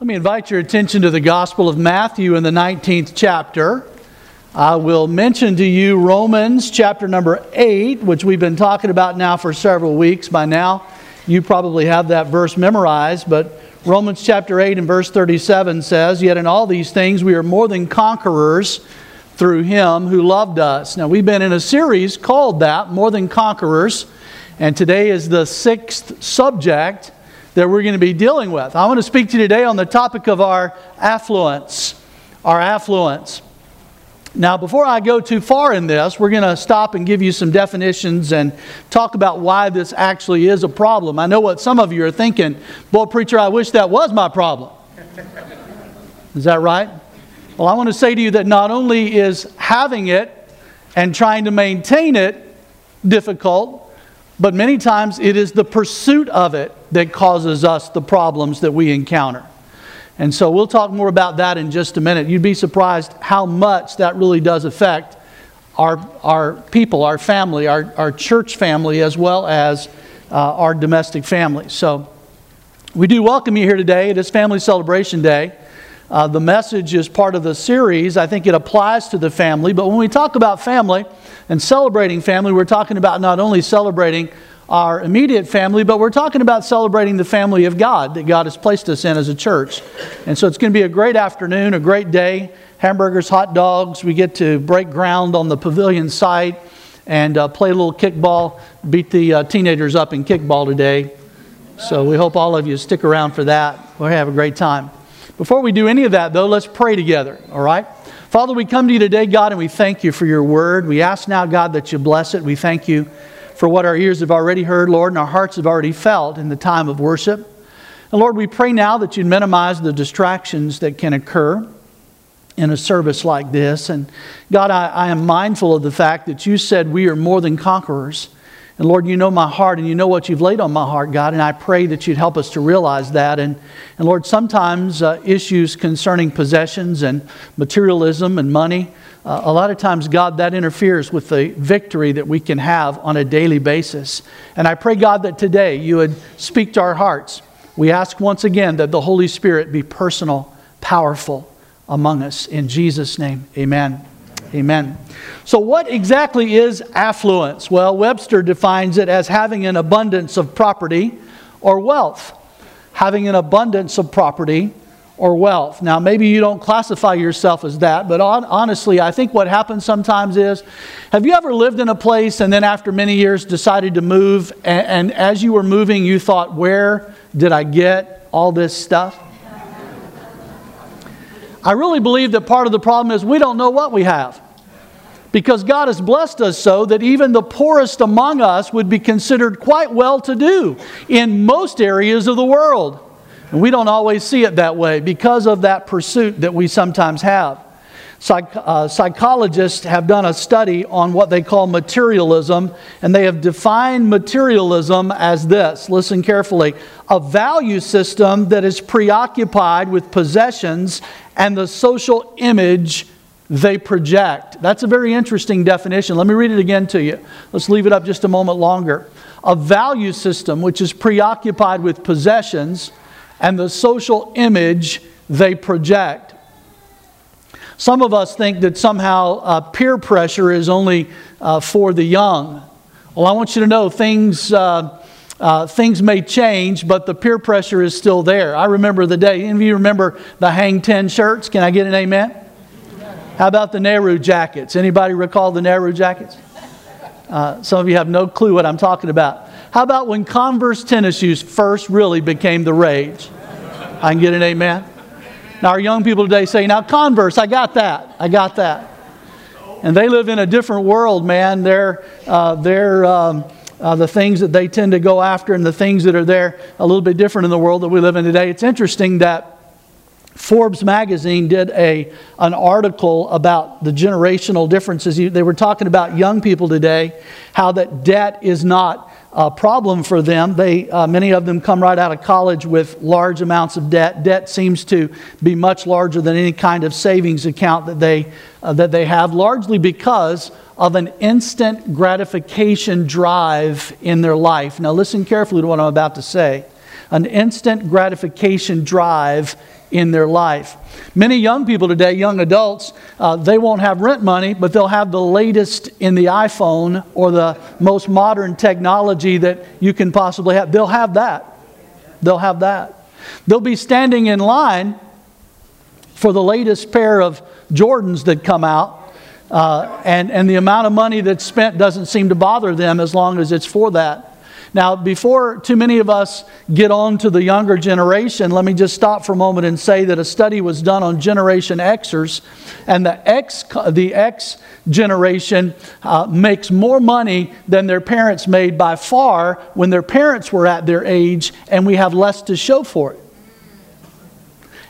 Let me invite your attention to the Gospel of Matthew in the 19th chapter. I will mention to you Romans chapter number 8, which we've been talking about now for several weeks. By now, you probably have that verse memorized, but Romans chapter 8 and verse 37 says, Yet in all these things we are more than conquerors through him who loved us. Now, we've been in a series called that, More Than Conquerors, and today is the sixth subject that we're going to be dealing with. I want to speak to you today on the topic of our affluence. Our affluence. Now, before I go too far in this, we're going to stop and give you some definitions and talk about why this actually is a problem. I know what some of you are thinking. Boy, preacher, I wish that was my problem. Is that right? Well, I want to say to you that not only is having it and trying to maintain it difficult, but many times it is the pursuit of it that causes us the problems that we encounter. And so we'll talk more about that in just a minute. You'd be surprised how much that really does affect our, our people, our family, our, our church family, as well as uh, our domestic family. So we do welcome you here today. It is Family Celebration Day. Uh, the message is part of the series. I think it applies to the family. But when we talk about family and celebrating family, we're talking about not only celebrating our immediate family, but we're talking about celebrating the family of God that God has placed us in as a church. And so it's going to be a great afternoon, a great day. Hamburgers, hot dogs. We get to break ground on the pavilion site and uh, play a little kickball, beat the uh, teenagers up in kickball today. So we hope all of you stick around for that. We'll have a great time. Before we do any of that, though, let's pray together, all right? Father, we come to you today, God, and we thank you for your word. We ask now, God, that you bless it. We thank you for what our ears have already heard, Lord, and our hearts have already felt in the time of worship. And Lord, we pray now that you'd minimize the distractions that can occur in a service like this. And God, I, I am mindful of the fact that you said we are more than conquerors. And Lord, you know my heart and you know what you've laid on my heart, God, and I pray that you'd help us to realize that. And, and Lord, sometimes uh, issues concerning possessions and materialism and money, uh, a lot of times, God, that interferes with the victory that we can have on a daily basis. And I pray, God, that today you would speak to our hearts. We ask once again that the Holy Spirit be personal, powerful among us. In Jesus' name, amen. Amen. So, what exactly is affluence? Well, Webster defines it as having an abundance of property or wealth. Having an abundance of property or wealth. Now, maybe you don't classify yourself as that, but on, honestly, I think what happens sometimes is have you ever lived in a place and then after many years decided to move, and, and as you were moving, you thought, where did I get all this stuff? I really believe that part of the problem is we don't know what we have. Because God has blessed us so that even the poorest among us would be considered quite well to do in most areas of the world. And we don't always see it that way because of that pursuit that we sometimes have. Psych, uh, psychologists have done a study on what they call materialism, and they have defined materialism as this listen carefully a value system that is preoccupied with possessions and the social image they project. That's a very interesting definition. Let me read it again to you. Let's leave it up just a moment longer. A value system which is preoccupied with possessions and the social image they project. Some of us think that somehow uh, peer pressure is only uh, for the young. Well, I want you to know things, uh, uh, things may change, but the peer pressure is still there. I remember the day. Any of you remember the Hang 10 shirts? Can I get an amen? How about the Nehru jackets? Anybody recall the Nehru jackets? Uh, some of you have no clue what I'm talking about. How about when Converse tennis shoes first really became the rage? I can get an amen. Now, our young people today say, Now, Converse, I got that. I got that. And they live in a different world, man. They're, uh, they're um, uh, the things that they tend to go after and the things that are there a little bit different in the world that we live in today. It's interesting that Forbes magazine did a, an article about the generational differences. They were talking about young people today, how that debt is not a problem for them. They, uh, many of them come right out of college with large amounts of debt. Debt seems to be much larger than any kind of savings account that they, uh, that they have, largely because of an instant gratification drive in their life. Now, listen carefully to what I'm about to say. An instant gratification drive in their life. Many young people today, young adults, uh, they won't have rent money, but they'll have the latest in the iPhone or the most modern technology that you can possibly have. They'll have that. They'll have that. They'll be standing in line for the latest pair of Jordans that come out. Uh, and, and the amount of money that's spent doesn't seem to bother them as long as it's for that. Now, before too many of us get on to the younger generation, let me just stop for a moment and say that a study was done on Generation Xers, and the X, the X generation uh, makes more money than their parents made by far when their parents were at their age, and we have less to show for it.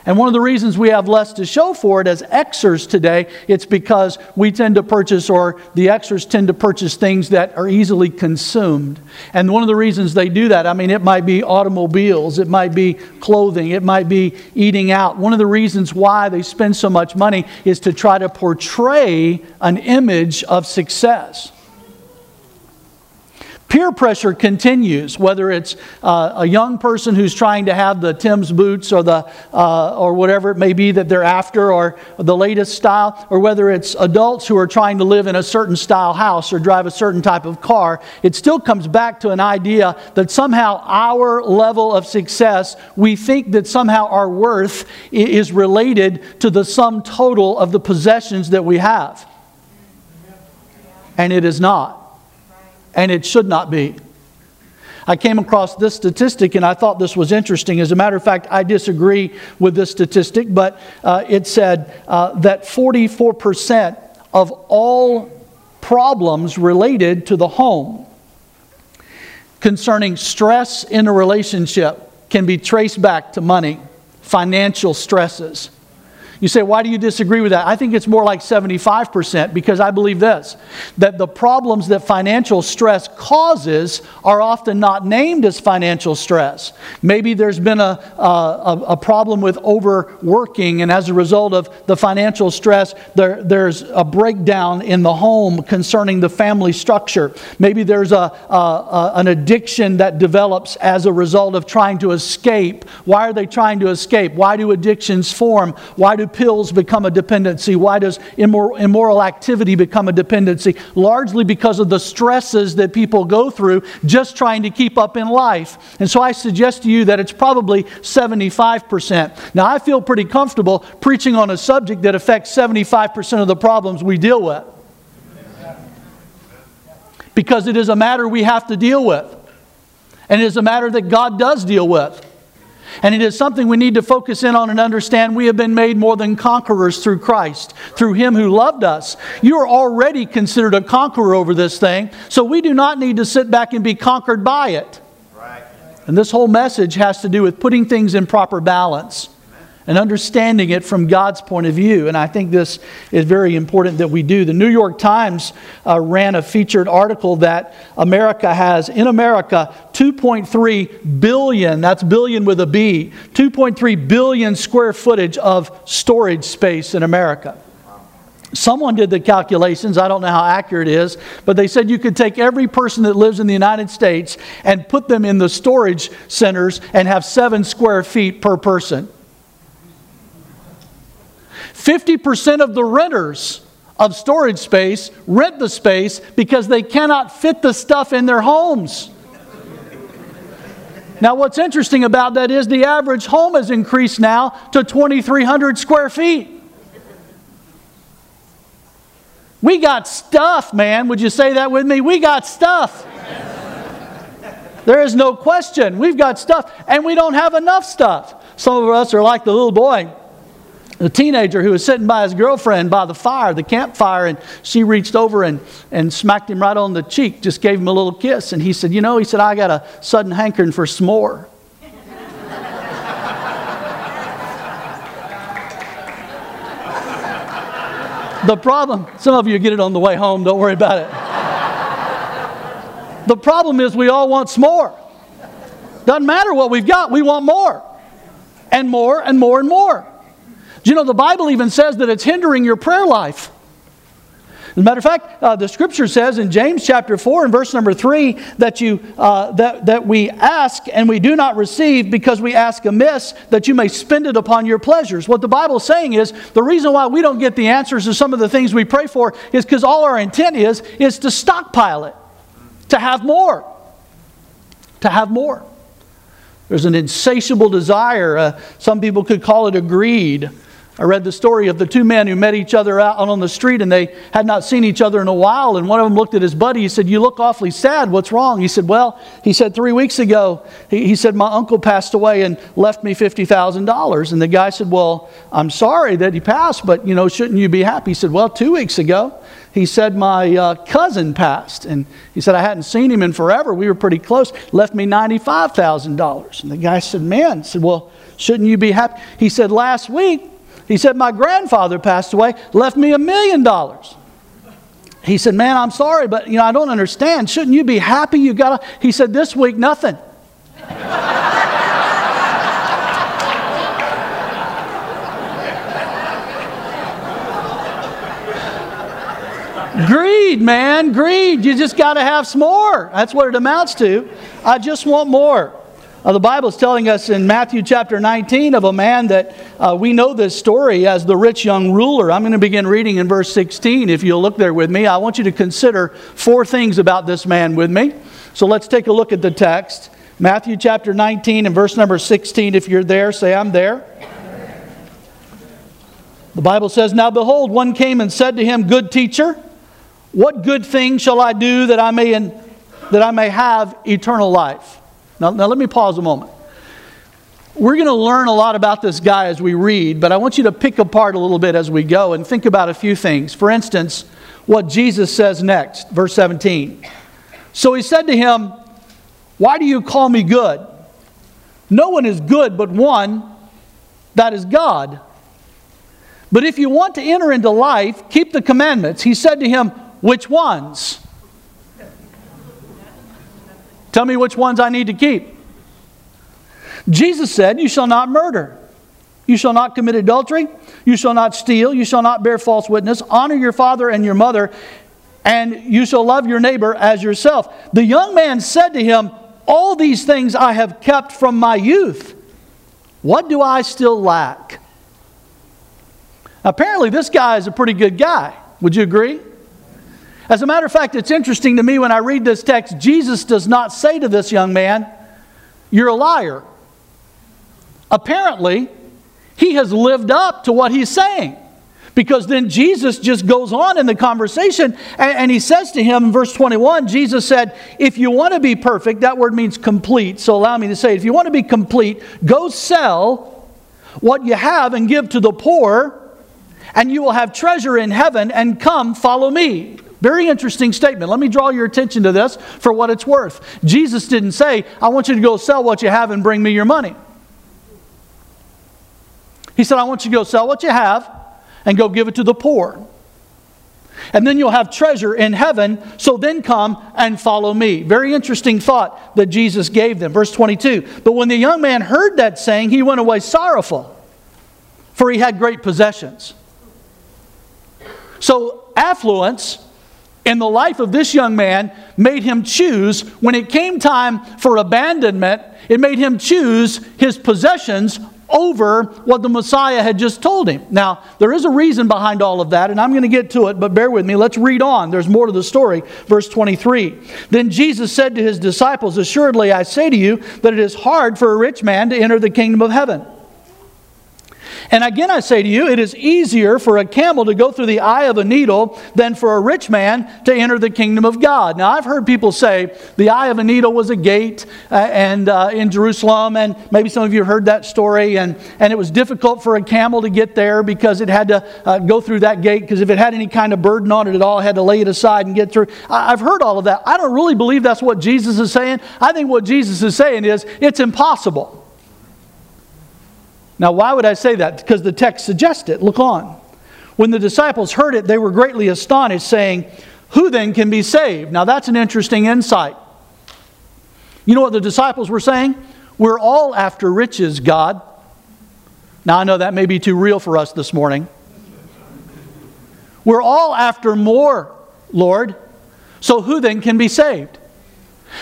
And one of the reasons we have less to show for it as Xers today, it's because we tend to purchase, or the Xers tend to purchase things that are easily consumed. And one of the reasons they do that, I mean, it might be automobiles, it might be clothing, it might be eating out. One of the reasons why they spend so much money is to try to portray an image of success. Peer pressure continues, whether it's uh, a young person who's trying to have the Timbs boots or, the, uh, or whatever it may be that they're after, or the latest style, or whether it's adults who are trying to live in a certain style house or drive a certain type of car. It still comes back to an idea that somehow our level of success, we think that somehow our worth is related to the sum total of the possessions that we have. And it is not and it should not be. I came across this statistic and I thought this was interesting. As a matter of fact, I disagree with this statistic, but uh, it said uh, that 44% of all problems related to the home concerning stress in a relationship can be traced back to money, financial stresses. You say, why do you disagree with that? I think it's more like 75% because I believe this that the problems that financial stress causes are often not named as financial stress. Maybe there's been a, a, a problem with overworking, and as a result of the financial stress, there, there's a breakdown in the home concerning the family structure. Maybe there's a, a, an addiction that develops as a result of trying to escape. Why are they trying to escape? Why do addictions form? Why do pills become a dependency? Why does immoral, immoral activity become a dependency? Largely because of the stresses that people go through just trying to keep up in life. And so I suggest to you that it's probably 75%. Now, I feel pretty comfortable preaching on a subject that affects 75% of the problems we deal with. Because it is a matter we have to deal with. And it is a matter that God does deal with. And it is something we need to focus in on and understand. We have been made more than conquerors through Christ, through Him who loved us. You are already considered a conqueror over this thing, so we do not need to sit back and be conquered by it. Right. And this whole message has to do with putting things in proper balance and understanding it from God's point of view. And I think this is very important that we do. The New York Times uh, ran a featured article that America has, in America, 2.3 billion, that's billion with a B, 2.3 billion square footage of storage space in America. Someone did the calculations, I don't know how accurate it is, but they said you could take every person that lives in the United States and put them in the storage centers and have seven square feet per person. 50% of the renters of storage space rent the space because they cannot fit the stuff in their homes. Now, what's interesting about that is the average home has increased now to 2,300 square feet. We got stuff, man. Would you say that with me? We got stuff. There is no question. We've got stuff, and we don't have enough stuff. Some of us are like the little boy a teenager who was sitting by his girlfriend by the fire, the campfire, and she reached over and, and smacked him right on the cheek, just gave him a little kiss. And he said, You know, he said, I got a sudden hankering for s'more. the problem, some of you get it on the way home, don't worry about it. the problem is we all want s'more. Doesn't matter what we've got, we want more. And more and more and more. Do you know the Bible even says that it's hindering your prayer life? As a matter of fact, uh, the scripture says in James chapter 4 and verse number 3 that, you, uh, that, that we ask and we do not receive because we ask amiss that you may spend it upon your pleasures. What the Bible is saying is the reason why we don't get the answers to some of the things we pray for is because all our intent is is to stockpile it, to have more. To have more. There's an insatiable desire. Uh, some people could call it a greed I read the story of the two men who met each other out on the street and they had not seen each other in a while. And one of them looked at his buddy. He said, You look awfully sad. What's wrong? He said, Well, he said, three weeks ago, he, he said, My uncle passed away and left me $50,000. And the guy said, Well, I'm sorry that he passed, but, you know, shouldn't you be happy? He said, Well, two weeks ago, he said, My uh, cousin passed. And he said, I hadn't seen him in forever. We were pretty close. Left me $95,000. And the guy said, Man, he said, Well, shouldn't you be happy? He said, Last week, he said, My grandfather passed away, left me a million dollars. He said, Man, I'm sorry, but you know, I don't understand. Shouldn't you be happy you got a He said, This week, nothing. greed, man, greed. You just got to have some more. That's what it amounts to. I just want more. Uh, the Bible is telling us in Matthew chapter 19 of a man that uh, we know this story as the rich young ruler. I'm going to begin reading in verse 16. If you'll look there with me, I want you to consider four things about this man with me. So let's take a look at the text. Matthew chapter 19 and verse number 16. If you're there, say, I'm there. The Bible says, Now behold, one came and said to him, Good teacher, what good thing shall I do that I may, in, that I may have eternal life? Now, now let me pause a moment. We're going to learn a lot about this guy as we read, but I want you to pick apart a little bit as we go and think about a few things. For instance, what Jesus says next, verse 17. So he said to him, Why do you call me good? No one is good but one, that is God. But if you want to enter into life, keep the commandments. He said to him, Which ones? Tell me which ones I need to keep. Jesus said, You shall not murder. You shall not commit adultery. You shall not steal. You shall not bear false witness. Honor your father and your mother. And you shall love your neighbor as yourself. The young man said to him, All these things I have kept from my youth. What do I still lack? Apparently, this guy is a pretty good guy. Would you agree? As a matter of fact, it's interesting to me when I read this text, Jesus does not say to this young man, You're a liar. Apparently, he has lived up to what he's saying. Because then Jesus just goes on in the conversation and, and, he says to him in verse 21 Jesus said, If you want to be perfect, that word means complete. So allow me to say, if you want to be complete, go sell what you have and give to the poor, and you will have treasure in heaven, and come follow me. Very interesting statement. Let me draw your attention to this for what it's worth. Jesus didn't say, I want you to go sell what you have and bring me your money. He said, I want you to go sell what you have and go give it to the poor. And then you'll have treasure in heaven, so then come and follow me. Very interesting thought that Jesus gave them. Verse 22 But when the young man heard that saying, he went away sorrowful, for he had great possessions. So, affluence in the life of this young man made him choose, when it came time for abandonment, it made him choose his possessions over what the Messiah had just told him. Now, there is a reason behind all of that, and I'm going to get to it, but bear with me. Let's read on. There's more to the story. Verse 23. Then Jesus said to his disciples, Assuredly, I say to you that it is hard for a rich man to enter the kingdom of heaven. And again, I say to you, it is easier for a camel to go through the eye of a needle than for a rich man to enter the kingdom of God. Now, I've heard people say the eye of a needle was a gate uh, and uh, in Jerusalem, and maybe some of you heard that story, and, and it was difficult for a camel to get there because it had to uh, go through that gate because if it had any kind of burden on it at all, it had to lay it aside and get through. I, I've heard all of that. I don't really believe that's what Jesus is saying. I think what Jesus is saying is it's impossible. Now, why would I say that? Because the text suggests it. Look on. When the disciples heard it, they were greatly astonished, saying, Who then can be saved? Now, that's an interesting insight. You know what the disciples were saying? We're all after riches, God. Now, I know that may be too real for us this morning. We're all after more, Lord. So who then can be saved?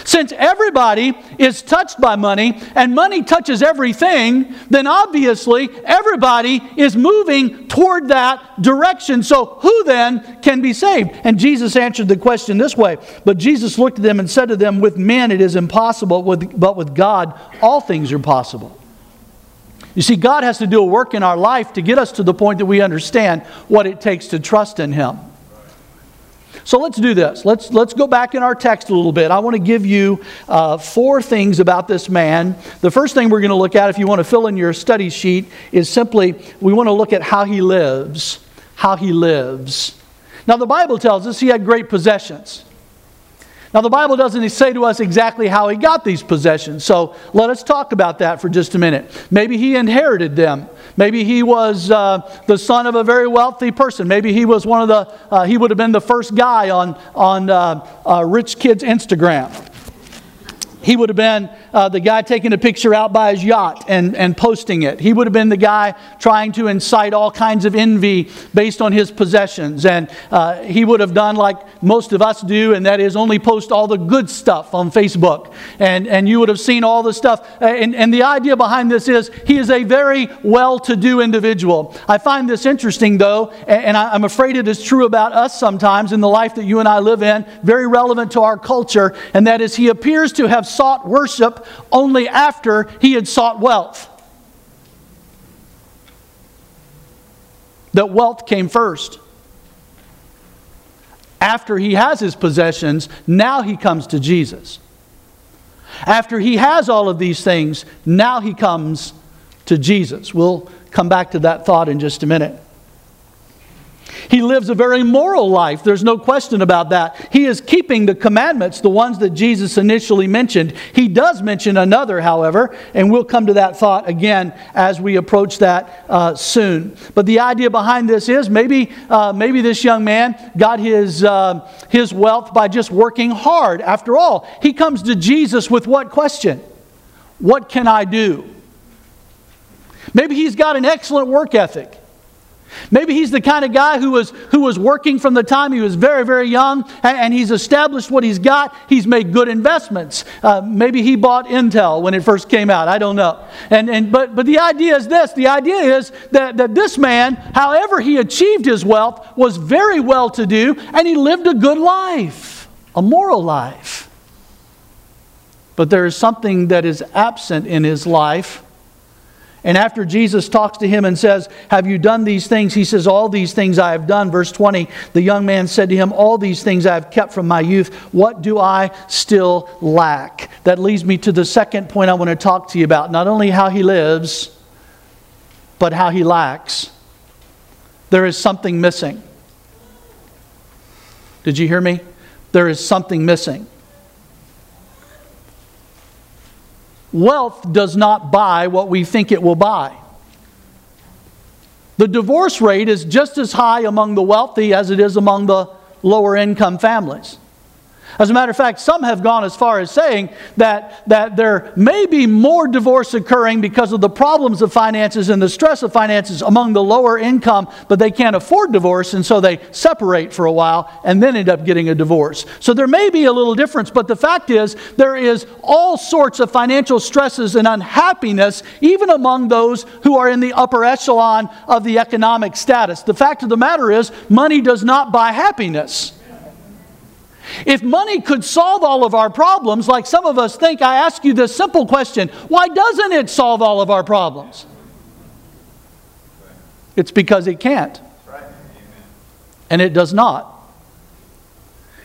Since everybody is touched by money and money touches everything, then obviously everybody is moving toward that direction. So, who then can be saved? And Jesus answered the question this way But Jesus looked at them and said to them, With men it is impossible, but with God all things are possible. You see, God has to do a work in our life to get us to the point that we understand what it takes to trust in Him. So let's do this. Let's, let's go back in our text a little bit. I want to give you uh, four things about this man. The first thing we're going to look at, if you want to fill in your study sheet, is simply we want to look at how he lives. How he lives. Now, the Bible tells us he had great possessions. Now, the Bible doesn't say to us exactly how he got these possessions, so let us talk about that for just a minute. Maybe he inherited them. Maybe he was uh, the son of a very wealthy person. Maybe he was one of the, uh, he would have been the first guy on, on uh, uh rich kids' Instagram. He would have been uh, the guy taking a picture out by his yacht and, and posting it. He would have been the guy trying to incite all kinds of envy based on his possessions. And uh, he would have done like most of us do, and that is only post all the good stuff on Facebook. And, and you would have seen all the stuff. Uh, and, and the idea behind this is he is a very well to do individual. I find this interesting, though, and I'm afraid it is true about us sometimes in the life that you and I live in, very relevant to our culture, and that is he appears to have sought worship only after he had sought wealth. That wealth came first. After he has his possessions, now he comes to Jesus. After he has all of these things, now he comes to Jesus. We'll come back to that thought in just a minute. He lives a very moral life. There's no question about that. He is keeping the commandments, the ones that Jesus initially mentioned. He does mention another, however, and we'll come to that thought again as we approach that uh, soon. But the idea behind this is maybe, uh, maybe this young man got his, uh, his wealth by just working hard. After all, he comes to Jesus with what question? What can I do? Maybe he's got an excellent work ethic. Maybe he's the kind of guy who was, who was working from the time he was very, very young, and, and he's established what he's got. He's made good investments. Uh, maybe he bought Intel when it first came out. I don't know. And, and, but, but the idea is this the idea is that, that this man, however he achieved his wealth, was very well to do, and he lived a good life, a moral life. But there is something that is absent in his life and after Jesus talks to him and says, Have you done these things? He says, All these things I have done. Verse 20, the young man said to him, All these things I have kept from my youth. What do I still lack? That leads me to the second point I want to talk to you about. Not only how he lives, but how he lacks. There is something missing. Did you hear me? There is something missing. Wealth does not buy what we think it will buy. The divorce rate is just as high among the wealthy as it is among the lower income families. As a matter of fact, some have gone as far as saying that, that there may be more divorce occurring because of the problems of finances and the stress of finances among the lower income, but they can't afford divorce, and so they separate for a while and then end up getting a divorce. So there may be a little difference, but the fact is there is all sorts of financial stresses and unhappiness, even among those who are in the upper echelon of the economic status. The fact of the matter is, money does not buy happiness. If money could solve all of our problems, like some of us think, I ask you this simple question why doesn't it solve all of our problems? It's because it can't. And it does not.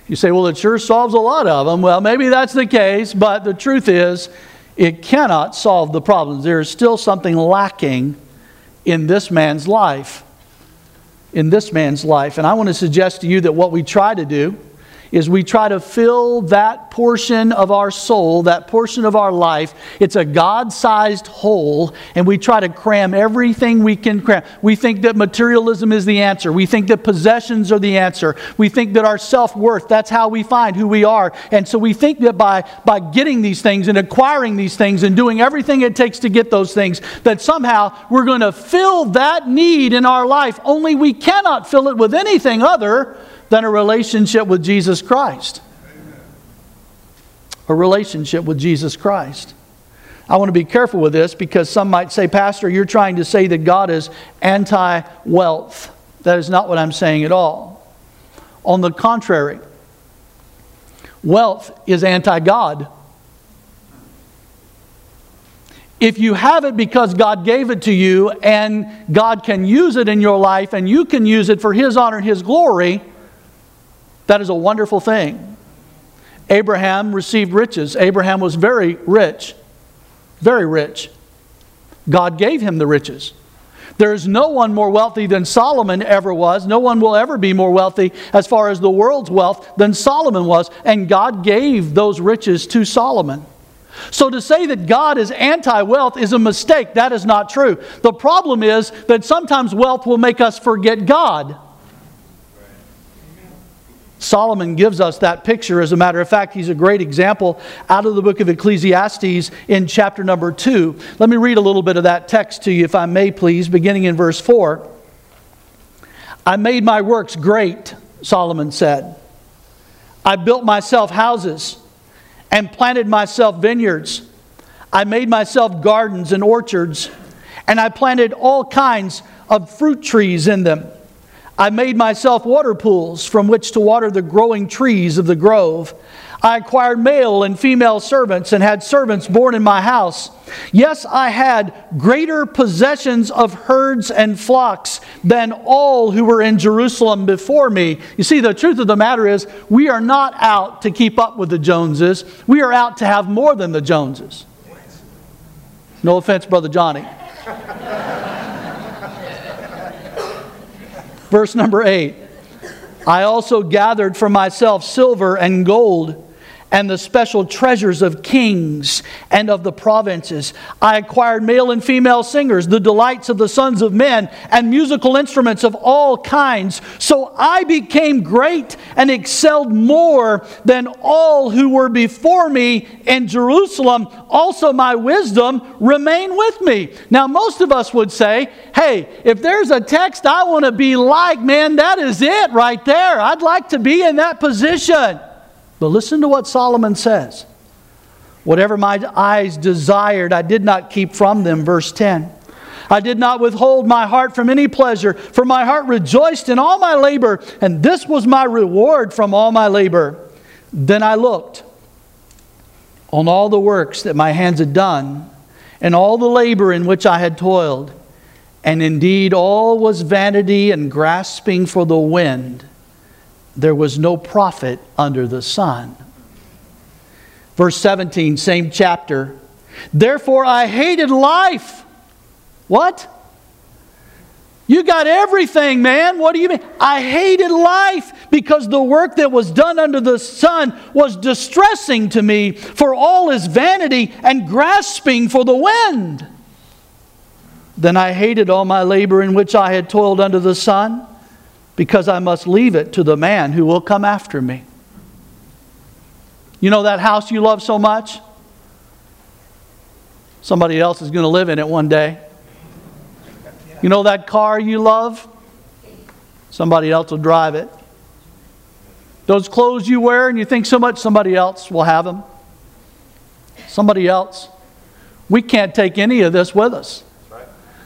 You say, well, it sure solves a lot of them. Well, maybe that's the case, but the truth is, it cannot solve the problems. There is still something lacking in this man's life. In this man's life. And I want to suggest to you that what we try to do is we try to fill that portion of our soul, that portion of our life. It's a God sized hole, and we try to cram everything we can cram. We think that materialism is the answer. We think that possessions are the answer. We think that our self worth, that's how we find who we are. And so we think that by, by getting these things and acquiring these things and doing everything it takes to get those things, that somehow we're going to fill that need in our life. Only we cannot fill it with anything other than a relationship with Jesus Christ. A relationship with Jesus Christ. I want to be careful with this because some might say, Pastor, you're trying to say that God is anti wealth. That is not what I'm saying at all. On the contrary, wealth is anti God. If you have it because God gave it to you and God can use it in your life and you can use it for His honor and His glory, that is a wonderful thing. Abraham received riches. Abraham was very rich, very rich. God gave him the riches. There is no one more wealthy than Solomon ever was. No one will ever be more wealthy as far as the world's wealth than Solomon was. And God gave those riches to Solomon. So to say that God is anti wealth is a mistake. That is not true. The problem is that sometimes wealth will make us forget God. Solomon gives us that picture. As a matter of fact, he's a great example out of the book of Ecclesiastes in chapter number 2. Let me read a little bit of that text to you, if I may, please, beginning in verse 4. I made my works great, Solomon said. I built myself houses and planted myself vineyards. I made myself gardens and orchards, and I planted all kinds of fruit trees in them. I made myself water pools from which to water the growing trees of the grove. I acquired male and female servants and had servants born in my house. Yes, I had greater possessions of herds and flocks than all who were in Jerusalem before me. You see, the truth of the matter is, we are not out to keep up with the Joneses, we are out to have more than the Joneses. No offense, Brother Johnny. Verse number eight. I also gathered for myself silver and gold and the special treasures of kings and of the provinces. I acquired male and female singers, the delights of the sons of men, and musical instruments of all kinds. So I became great and excelled more than all who were before me in Jerusalem. Also, my wisdom remained with me. Now, most of us would say, hey, if there's a text I want to be like, man, that is it right there. I'd like to be in that position. But listen to what Solomon says. Whatever my eyes desired, I did not keep from them. Verse 10. I did not withhold my heart from any pleasure, for my heart rejoiced in all my labor, and this was my reward from all my labor. Then I looked on all the works that my hands had done, and all the labor in which I had toiled, and indeed all was vanity and grasping for the wind there was no profit under the sun. Verse 17, same chapter. Therefore I hated life. What? You got everything, man. What do you mean? I hated life because the work that was done under the sun was distressing to me, for all is vanity and grasping for the wind. Then I hated all my labor in which I had toiled under the sun because I must leave it to the man who will come after me. You know that house you love so much? Somebody else is going to live in it one day. You know that car you love? Somebody else will drive it. Those clothes you wear and you think so much somebody else will have them. Somebody else. We can't take any of this with us.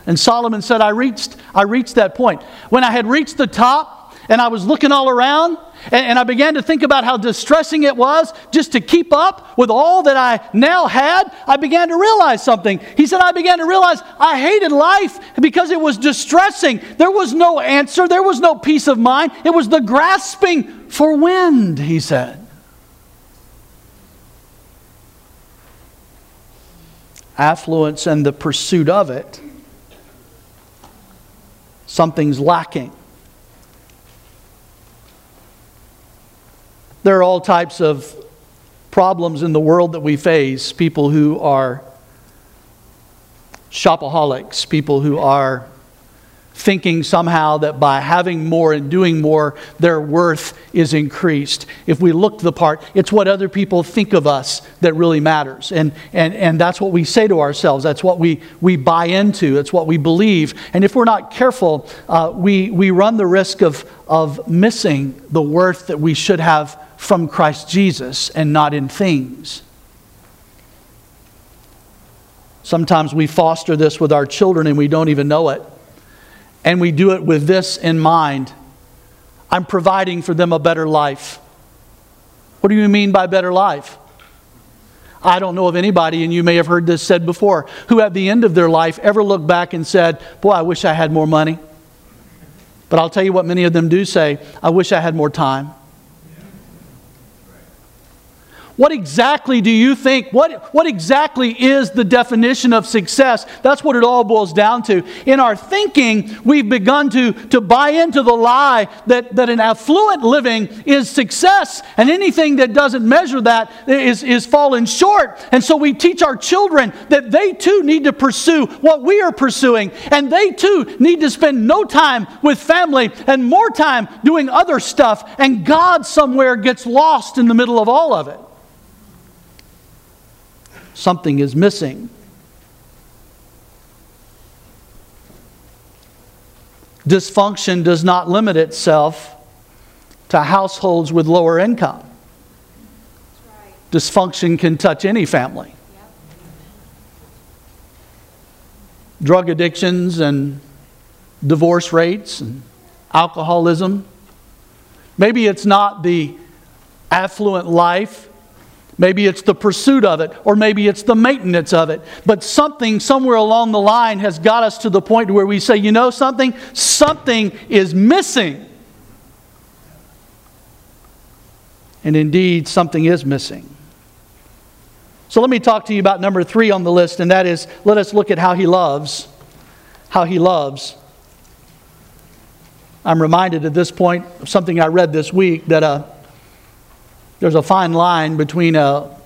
And Solomon said, I reached, I reached that point. When I had reached the top and I was looking all around, and, and I began to think about how distressing it was just to keep up with all that I now had, I began to realize something. He said, I began to realize I hated life because it was distressing. There was no answer, there was no peace of mind. It was the grasping for wind, he said. Affluence and the pursuit of it something's lacking. There are all types of problems in the world that we face people who are shopaholics, people who are thinking somehow that by having more and doing more, their worth is increased. If we look the part, it's what other people think of us that really matters. And, and, and that's what we say to ourselves. That's what we, we buy into. It's what we believe. And if we're not careful, uh, we, we run the risk of, of missing the worth that we should have from Christ Jesus and not in things. Sometimes we foster this with our children and we don't even know it. And we do it with this in mind I'm providing for them a better life. What do you mean by better life? I don't know of anybody, and you may have heard this said before, who at the end of their life ever looked back and said, Boy, I wish I had more money. But I'll tell you what many of them do say I wish I had more time. What exactly do you think? What, what exactly is the definition of success? That's what it all boils down to. In our thinking, we've begun to, to buy into the lie that, that an affluent living is success, and anything that doesn't measure that is, is falling short. And so we teach our children that they too need to pursue what we are pursuing, and they too need to spend no time with family and more time doing other stuff, and God somewhere gets lost in the middle of all of it something is missing. Dysfunction does not limit itself to households with lower income. Right. Dysfunction can touch any family. Yep. Drug addictions and divorce rates and alcoholism. Maybe it's not the affluent life Maybe it's the pursuit of it, or maybe it's the maintenance of it. But something somewhere along the line has got us to the point where we say, you know something? Something is missing. And indeed, something is missing. So let me talk to you about number three on the list, and that is let us look at how he loves. How he loves. I'm reminded at this point of something I read this week that uh, there's a fine line between a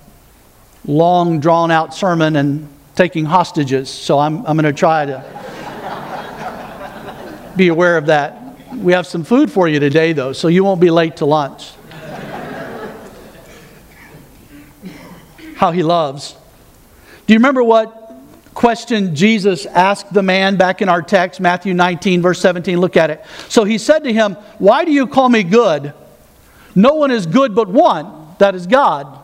long, drawn out sermon and taking hostages. So I'm, I'm going to try to be aware of that. We have some food for you today, though, so you won't be late to lunch. How he loves. Do you remember what question Jesus asked the man back in our text, Matthew 19, verse 17? Look at it. So he said to him, Why do you call me good? No one is good but one, that is God.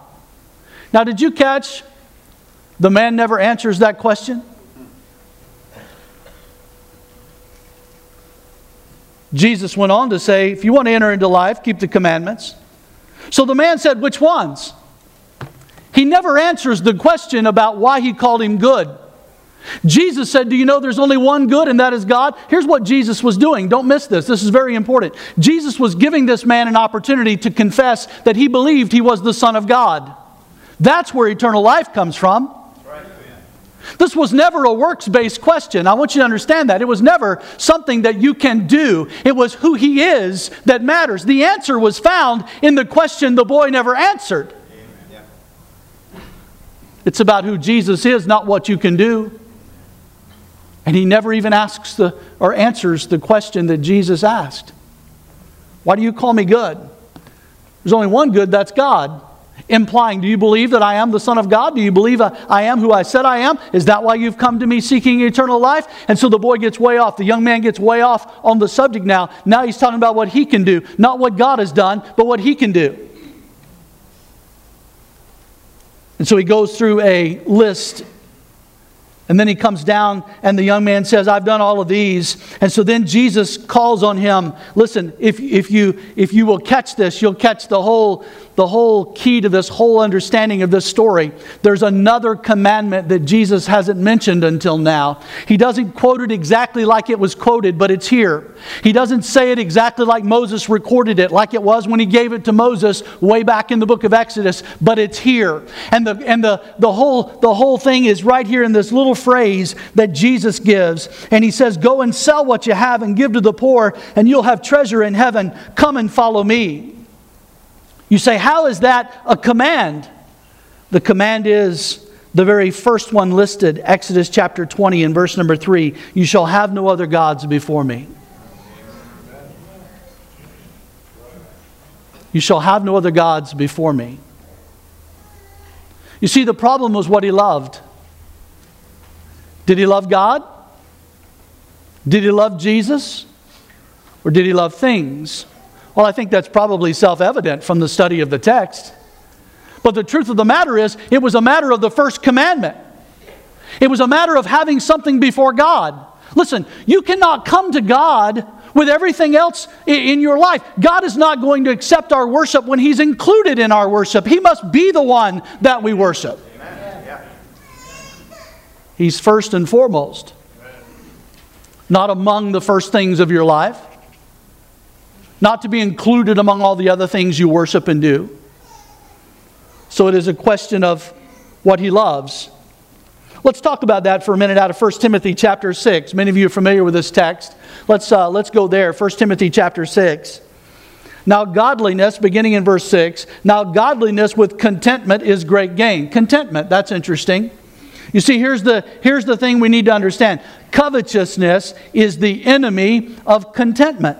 Now, did you catch the man never answers that question? Jesus went on to say, if you want to enter into life, keep the commandments. So the man said, which ones? He never answers the question about why he called him good. Jesus said, Do you know there's only one good, and that is God? Here's what Jesus was doing. Don't miss this. This is very important. Jesus was giving this man an opportunity to confess that he believed he was the Son of God. That's where eternal life comes from. This was never a works based question. I want you to understand that. It was never something that you can do. It was who He is that matters. The answer was found in the question the boy never answered. It's about who Jesus is, not what you can do. And he never even asks the, or answers the question that Jesus asked Why do you call me good? There's only one good, that's God. Implying, do you believe that I am the Son of God? Do you believe I am who I said I am? Is that why you've come to me seeking eternal life? And so the boy gets way off. The young man gets way off on the subject now. Now he's talking about what he can do, not what God has done, but what he can do. And so he goes through a list and then he comes down, and the young man says, I've done all of these. And so then Jesus calls on him listen, if, if, you, if you will catch this, you'll catch the whole, the whole key to this whole understanding of this story. There's another commandment that Jesus hasn't mentioned until now. He doesn't quote it exactly like it was quoted, but it's here. He doesn't say it exactly like Moses recorded it, like it was when he gave it to Moses way back in the book of Exodus, but it's here. And the, and the, the, whole, the whole thing is right here in this little phrase that Jesus gives. And he says, Go and sell what you have and give to the poor, and you'll have treasure in heaven. Come and follow me. You say, How is that a command? The command is the very first one listed, Exodus chapter 20 and verse number 3 You shall have no other gods before me. You shall have no other gods before me. You see, the problem was what he loved. Did he love God? Did he love Jesus? Or did he love things? Well, I think that's probably self evident from the study of the text. But the truth of the matter is, it was a matter of the first commandment. It was a matter of having something before God. Listen, you cannot come to God with everything else in your life. God is not going to accept our worship when He's included in our worship. He must be the one that we worship. He's first and foremost, not among the first things of your life, not to be included among all the other things you worship and do. So it is a question of what He loves. Let's talk about that for a minute out of 1 Timothy chapter 6. Many of you are familiar with this text. Let's, uh, let's go there. 1 Timothy chapter 6. Now, godliness, beginning in verse 6, now godliness with contentment is great gain. Contentment, that's interesting. You see, here's the, here's the thing we need to understand covetousness is the enemy of contentment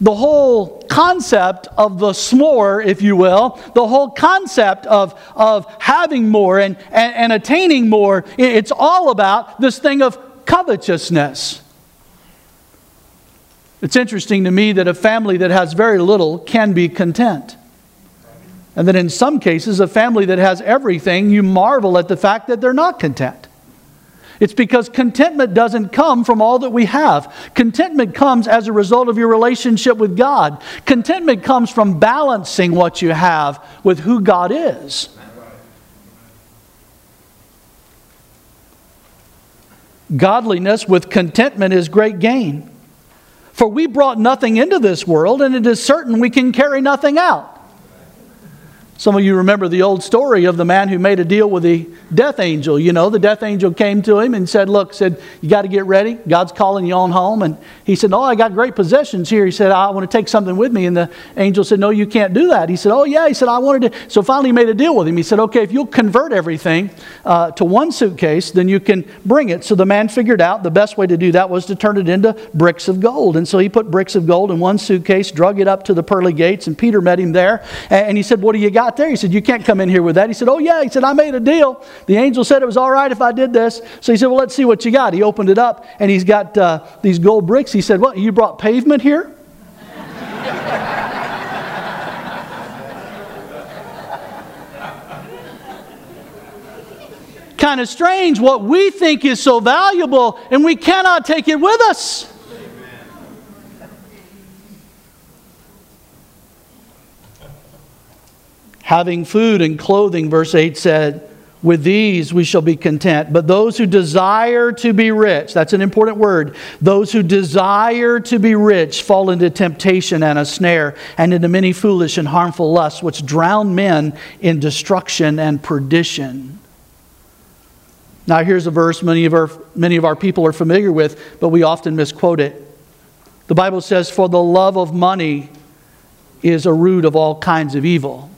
the whole concept of the s'more, if you will, the whole concept of, of having more and, and, and attaining more, it's all about this thing of covetousness. It's interesting to me that a family that has very little can be content. And that in some cases, a family that has everything, you marvel at the fact that they're not content. It's because contentment doesn't come from all that we have. Contentment comes as a result of your relationship with God. Contentment comes from balancing what you have with who God is. Godliness with contentment is great gain. For we brought nothing into this world, and it is certain we can carry nothing out. Some of you remember the old story of the man who made a deal with the death angel. You know, the death angel came to him and said, Look, said, you got to get ready. God's calling you on home. And he said, Oh, I got great possessions here. He said, I want to take something with me. And the angel said, No, you can't do that. He said, Oh, yeah. He said, I wanted to. So finally, he made a deal with him. He said, Okay, if you'll convert everything uh, to one suitcase, then you can bring it. So the man figured out the best way to do that was to turn it into bricks of gold. And so he put bricks of gold in one suitcase, drug it up to the pearly gates, and Peter met him there. And he said, What do you got there? He said, You can't come in here with that. He said, Oh, yeah. He said, I made a deal. The angel said it was all right if I did this. So he said, Well, let's see what you got. He opened it up and he's got uh, these gold bricks. He said, What? You brought pavement here? kind of strange what we think is so valuable and we cannot take it with us. Having food and clothing, verse 8 said, with these we shall be content. But those who desire to be rich, that's an important word, those who desire to be rich fall into temptation and a snare and into many foolish and harmful lusts, which drown men in destruction and perdition. Now, here's a verse many of, our, many of our people are familiar with, but we often misquote it. The Bible says, For the love of money is a root of all kinds of evil.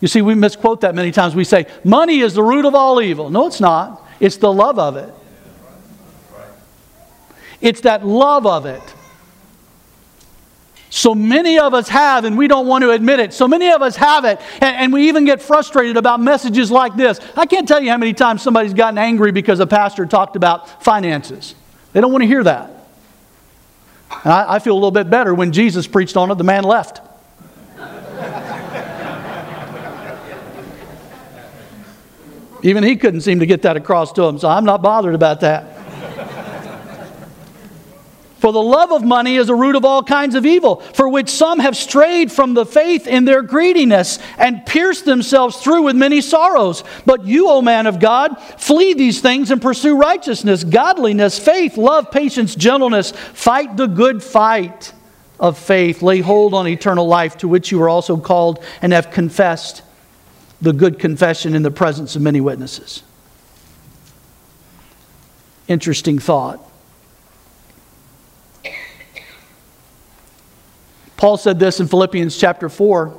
You see, we misquote that many times. We say, money is the root of all evil. No, it's not. It's the love of it. It's that love of it. So many of us have, and we don't want to admit it. So many of us have it, and, and, we even get frustrated about messages like this. I can't tell you how many times somebody's gotten angry because a pastor talked about finances. They don't want to hear that. And I, I feel a little bit better when Jesus preached on it, the man left. Even he couldn't seem to get that across to him, so I'm not bothered about that. For the love of money is a root of all kinds of evil, for which some have strayed from the faith in their greediness and pierced themselves through with many sorrows. But you, O man of God, flee these things and pursue righteousness, godliness, faith, love, patience, gentleness. Fight the good fight of faith. Lay hold on eternal life, to which you were also called and have confessed the good confession in the presence of many witnesses. Interesting thought. Paul said this in Philippians chapter 4,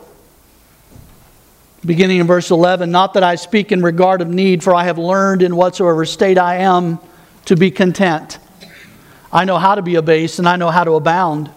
beginning in verse 11 Not that I speak in regard of need, for I have learned in whatsoever state I am to be content. I know how to be abased, and I know how to abound.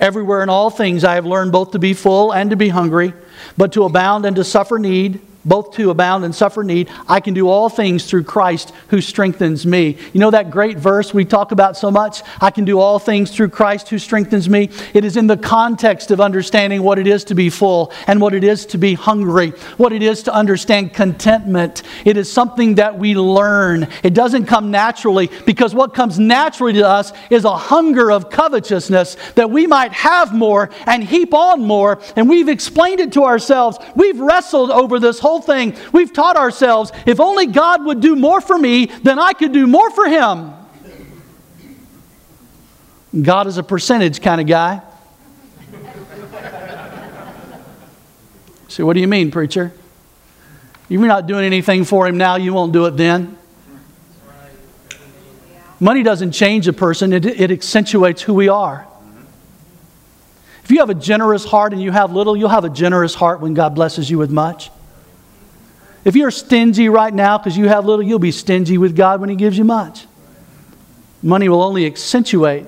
Everywhere in all things I have learned both to be full and to be hungry, but to abound and to suffer need both to abound and suffer need. I can do all things through Christ who strengthens me. You know that great verse we talk about so much? I can do all things through Christ who strengthens me. It is in the context of understanding what it is to be full and what it is to be hungry, what it is to understand contentment. It is something that we learn. It doesn't come naturally because what comes naturally to us is a hunger of covetousness that we might have more and heap on more. And we've explained it to ourselves. We've wrestled over this whole whole thing, we've taught ourselves if only God would do more for me, then I could do more for him. God is a percentage kind of guy. See, what do you mean, preacher? You're not doing anything for him now, you won't do it then. Money doesn't change a person, it, it accentuates who we are. If you have a generous heart and you have little, you'll have a generous heart when God blesses you with much. If you're stingy right now because you have little, you'll be stingy with God when He gives you much. Money will only accentuate,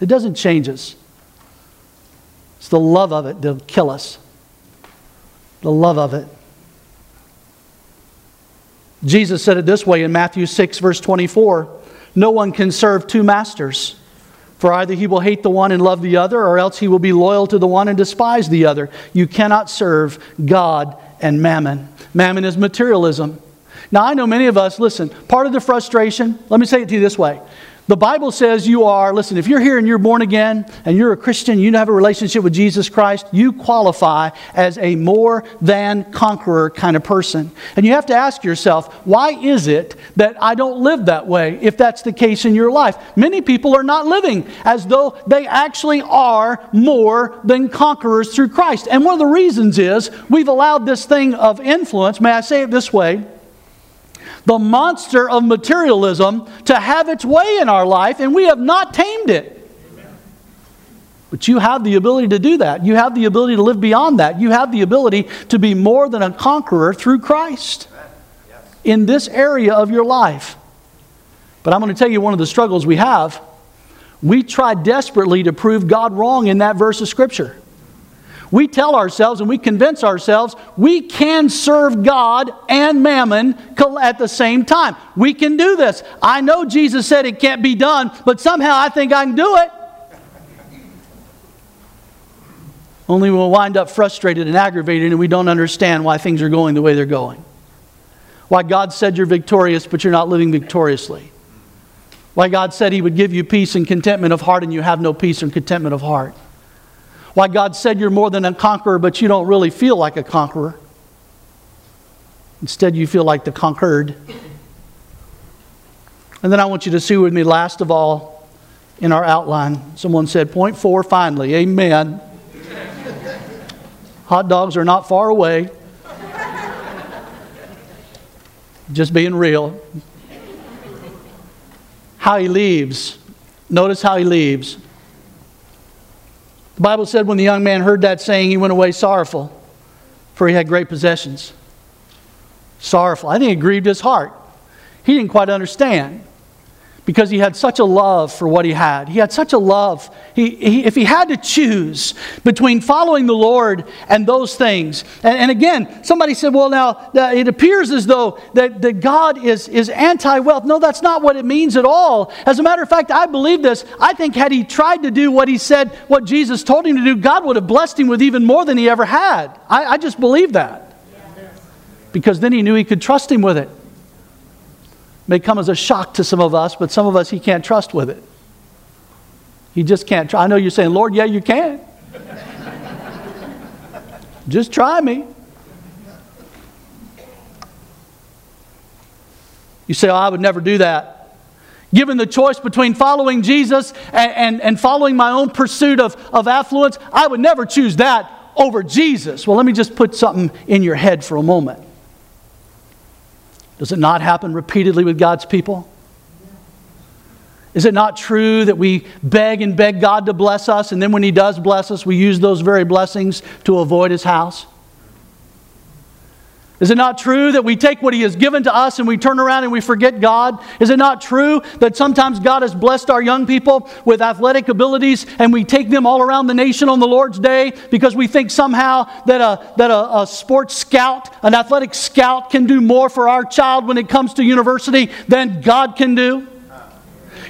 it doesn't change us. It's the love of it that'll kill us. The love of it. Jesus said it this way in Matthew 6, verse 24 No one can serve two masters. For either he will hate the one and love the other, or else he will be loyal to the one and despise the other. You cannot serve God and mammon. Mammon is materialism. Now, I know many of us, listen, part of the frustration, let me say it to you this way. The Bible says you are, listen, if you're here and you're born again and you're a Christian, you have a relationship with Jesus Christ, you qualify as a more than conqueror kind of person. And you have to ask yourself, why is it that I don't live that way if that's the case in your life? Many people are not living as though they actually are more than conquerors through Christ. And one of the reasons is we've allowed this thing of influence, may I say it this way? The monster of materialism to have its way in our life, and we have not tamed it. But you have the ability to do that. You have the ability to live beyond that. You have the ability to be more than a conqueror through Christ in this area of your life. But I'm going to tell you one of the struggles we have. We try desperately to prove God wrong in that verse of Scripture we tell ourselves and we convince ourselves we can serve God and mammon at the same time. We can do this. I know Jesus said it can't be done, but somehow I think I can do it. Only we'll wind up frustrated and aggravated and we don't understand why things are going the way they're going. Why God said you're victorious, but you're not living victoriously. Why God said He would give you peace and contentment of heart, and you have no peace and contentment of heart. Why God said you're more than a conqueror, but you don't really feel like a conqueror. Instead, you feel like the conquered. And then I want you to see with me, last of all, in our outline. Someone said, point four, finally. Amen. Hot dogs are not far away. Just being real. How he leaves. Notice how he leaves. The Bible said when the young man heard that saying, he went away sorrowful, for he had great possessions. Sorrowful. I think it grieved his heart. He didn't quite understand because he had such a love for what he had. He had such a love. He, he, if he had to choose between following the Lord and those things, and, and again, somebody said, well, now, uh, it appears as though that, that God is, is anti wealth. No, that's not what it means at all. As a matter of fact, I believe this. I think had he tried to do what he said, what Jesus told him to do, God would have blessed him with even more than he ever had. I, I just believe that. Because then he knew he could trust him with it may come as a shock to some of us, but some of us he can't trust with it. He just can't try. I know you're saying, Lord, yeah, you can. just try me. You say, oh, I would never do that. Given the choice between following Jesus and, and, and following my own pursuit of, of affluence, I would never choose that over Jesus. Well, let me just put something in your head for a moment. Does it not happen repeatedly with God's people? Is it not true that we beg and beg God to bless us, and then when He does bless us, we use those very blessings to avoid His house? Is it not true that we take what He has given to us and we turn around and we forget God? Is it not true that sometimes God has blessed our young people with athletic abilities and we take them all around the nation on the Lord's Day because we think somehow that a, that a, a sports scout, an athletic scout, can do more for our child when it comes to university than God can do?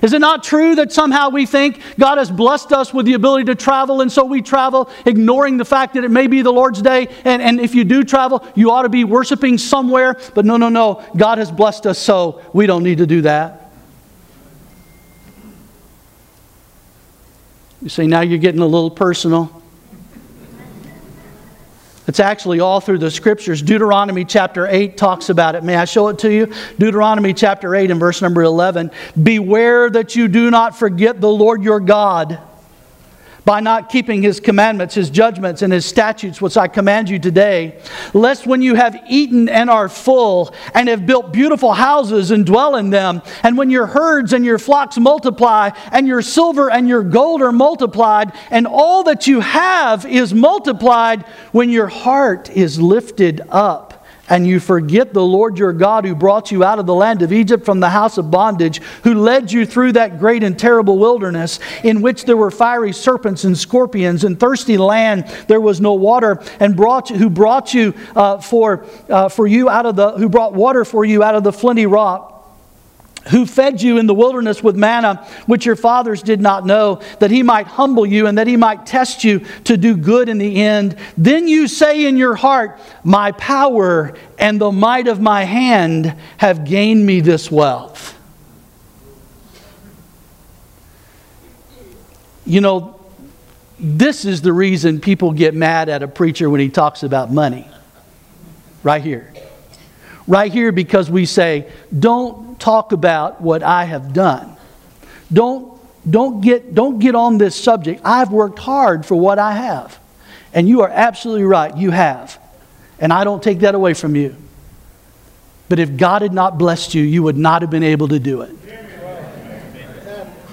Is it not true that somehow we think God has blessed us with the ability to travel, and so we travel, ignoring the fact that it may be the Lord's day, and, and if you do travel, you ought to be worshiping somewhere? But no, no, no. God has blessed us, so we don't need to do that. You say, now you're getting a little personal. It's actually all through the scriptures. Deuteronomy chapter 8 talks about it. May I show it to you? Deuteronomy chapter 8 and verse number 11. Beware that you do not forget the Lord your God by not keeping his commandments, his judgments, and his statutes, which I command you today, lest when you have eaten and are full, and have built beautiful houses and dwell in them, and when your herds and your flocks multiply, and your silver and your gold are multiplied, and all that you have is multiplied, when your heart is lifted up and you forget the Lord your God who brought you out of the land of Egypt from the house of bondage, who led you through that great and terrible wilderness in which there were fiery serpents and scorpions and thirsty land. There was no water, and brought you, who brought you uh, for, uh, for you out of the who brought water for you out of the flinty rock who fed you in the wilderness with manna, which your fathers did not know, that he might humble you and that he might test you to do good in the end. Then you say in your heart, My power and the might of my hand have gained me this wealth. You know, this is the reason people get mad at a preacher when he talks about money. Right here. Right here, because we say, Don't talk about what I have done. Don't, don't, get, don't get on this subject. I've worked hard for what I have. And you are absolutely right, you have. And I don't take that away from you. But if God had not blessed you, you would not have been able to do it.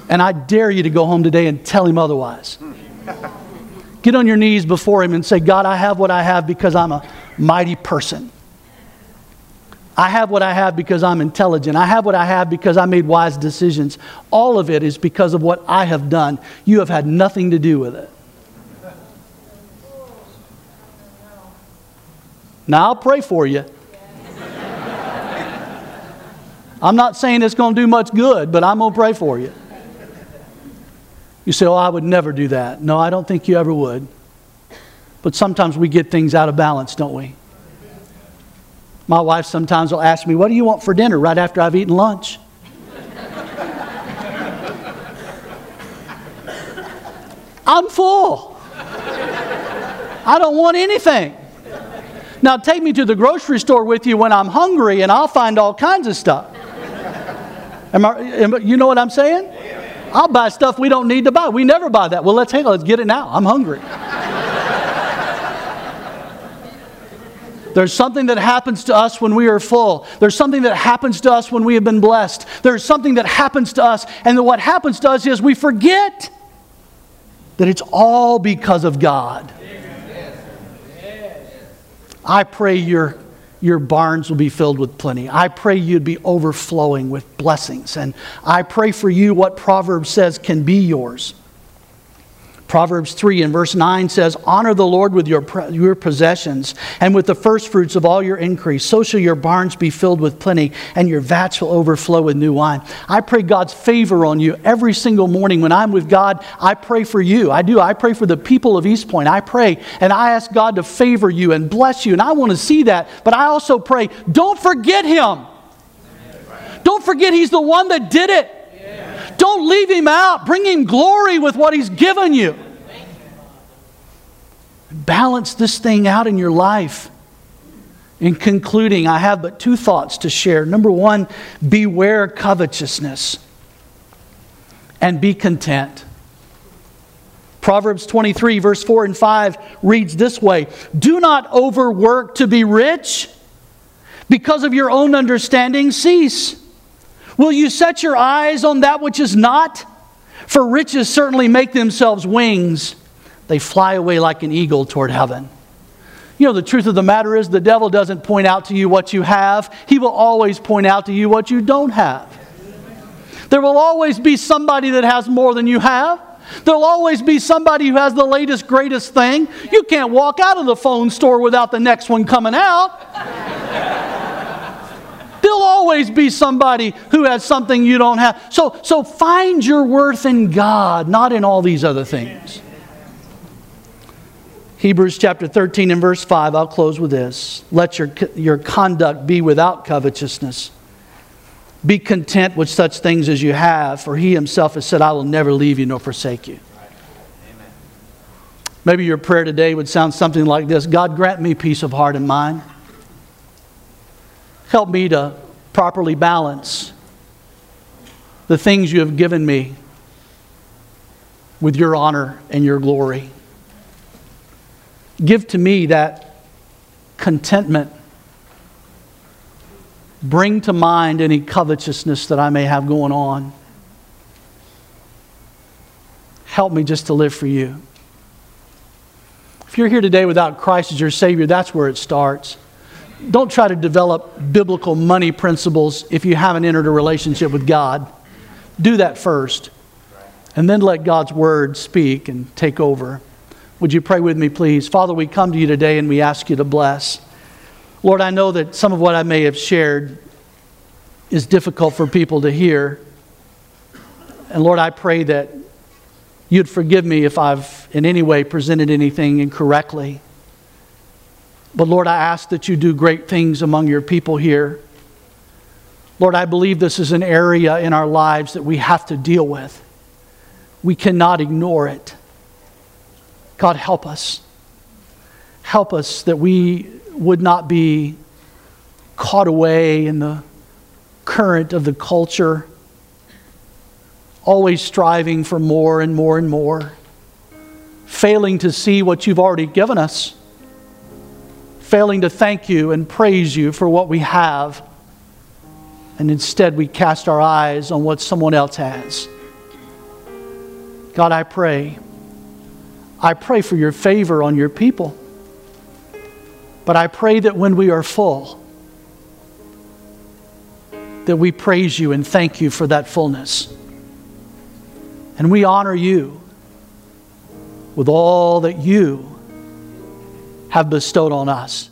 And I dare you to go home today and tell him otherwise. Get on your knees before him and say, God, I have what I have because I'm a mighty person. I have what I have because I'm intelligent. I have what I have because I made wise decisions. All of it is because of what I have done. You have had nothing to do with it. Now, I'll pray for you. I'm not saying it's going to do much good, but I'm going to pray for you. You say, Oh, I would never do that. No, I don't think you ever would. But sometimes we get things out of balance, don't we? My wife sometimes will ask me, What do you want for dinner right after I've eaten lunch? I'm full. I don't want anything. Now, take me to the grocery store with you when I'm hungry, and I'll find all kinds of stuff. Am I, am, you know what I'm saying? I'll buy stuff we don't need to buy. We never buy that. Well, let's hang on. Let's get it now. I'm hungry. There's something that happens to us when we are full. There's something that happens to us when we have been blessed. There's something that happens to us, and what happens to us is we forget that it's all because of God. I pray your, your barns will be filled with plenty. I pray you'd be overflowing with blessings. And I pray for you what Proverbs says can be yours. Proverbs 3 and verse 9 says, Honor the Lord with your, your possessions and with the firstfruits of all your increase. So shall your barns be filled with plenty and your vats will overflow with new wine. I pray God's favor on you every single morning when I'm with God. I pray for you. I do. I pray for the people of East Point. I pray and I ask God to favor you and bless you. And I want to see that. But I also pray, don't forget Him. Don't forget He's the one that did it. Don't leave him out. Bring him glory with what he's given you. Balance this thing out in your life. In concluding, I have but two thoughts to share. Number one, beware covetousness and be content. Proverbs 23, verse 4 and 5 reads this way Do not overwork to be rich. Because of your own understanding, cease. Will you set your eyes on that which is not? For riches certainly make themselves wings, they fly away like an eagle toward heaven. You know, the truth of the matter is, the devil doesn't point out to you what you have, he will always point out to you what you don't have. There will always be somebody that has more than you have. There'll always be somebody who has the latest, greatest thing. You can't walk out of the phone store without the next one coming out. There'll always be somebody who has something you don't have. So, so find your worth in God, not in all these other things. Hebrews chapter 13 and verse 5, I'll close with this. Let your, your conduct be without covetousness. Be content with such things as you have, for he himself has said, I will never leave you nor forsake you. Maybe your prayer today would sound something like this God, grant me peace of heart and mind. Help me to properly balance the things you have given me with your honor and your glory. Give to me that contentment bring to mind any covetousness that I may have going on. Help me just to live for you. If you're here today without Christ as your Savior, that's where it starts. Don't try to develop biblical money principles if you haven't entered a relationship with God. Do that first. And then let God's Word speak and take over. Would you pray with me, please? Father, we come to you today and we ask you to bless. Lord, I know that some of what I may have shared is difficult for people to hear. And Lord, I pray that you'd forgive me if I've in any way presented anything incorrectly. But Lord, I ask that you do great things among your people here. Lord, I believe this is an area in our lives that we have to deal with. We cannot ignore it. God, help us. Help us that we would not be caught away in the current of the culture, always striving for more and more and more, failing to see what you've already given us, failing to thank you and praise you for what we have, and instead we cast our eyes on what someone else has. God, I pray. I pray for your favor on your people. But I pray that when we are full, that we praise you and thank you for that fullness. And we honor you with all that you have bestowed on us.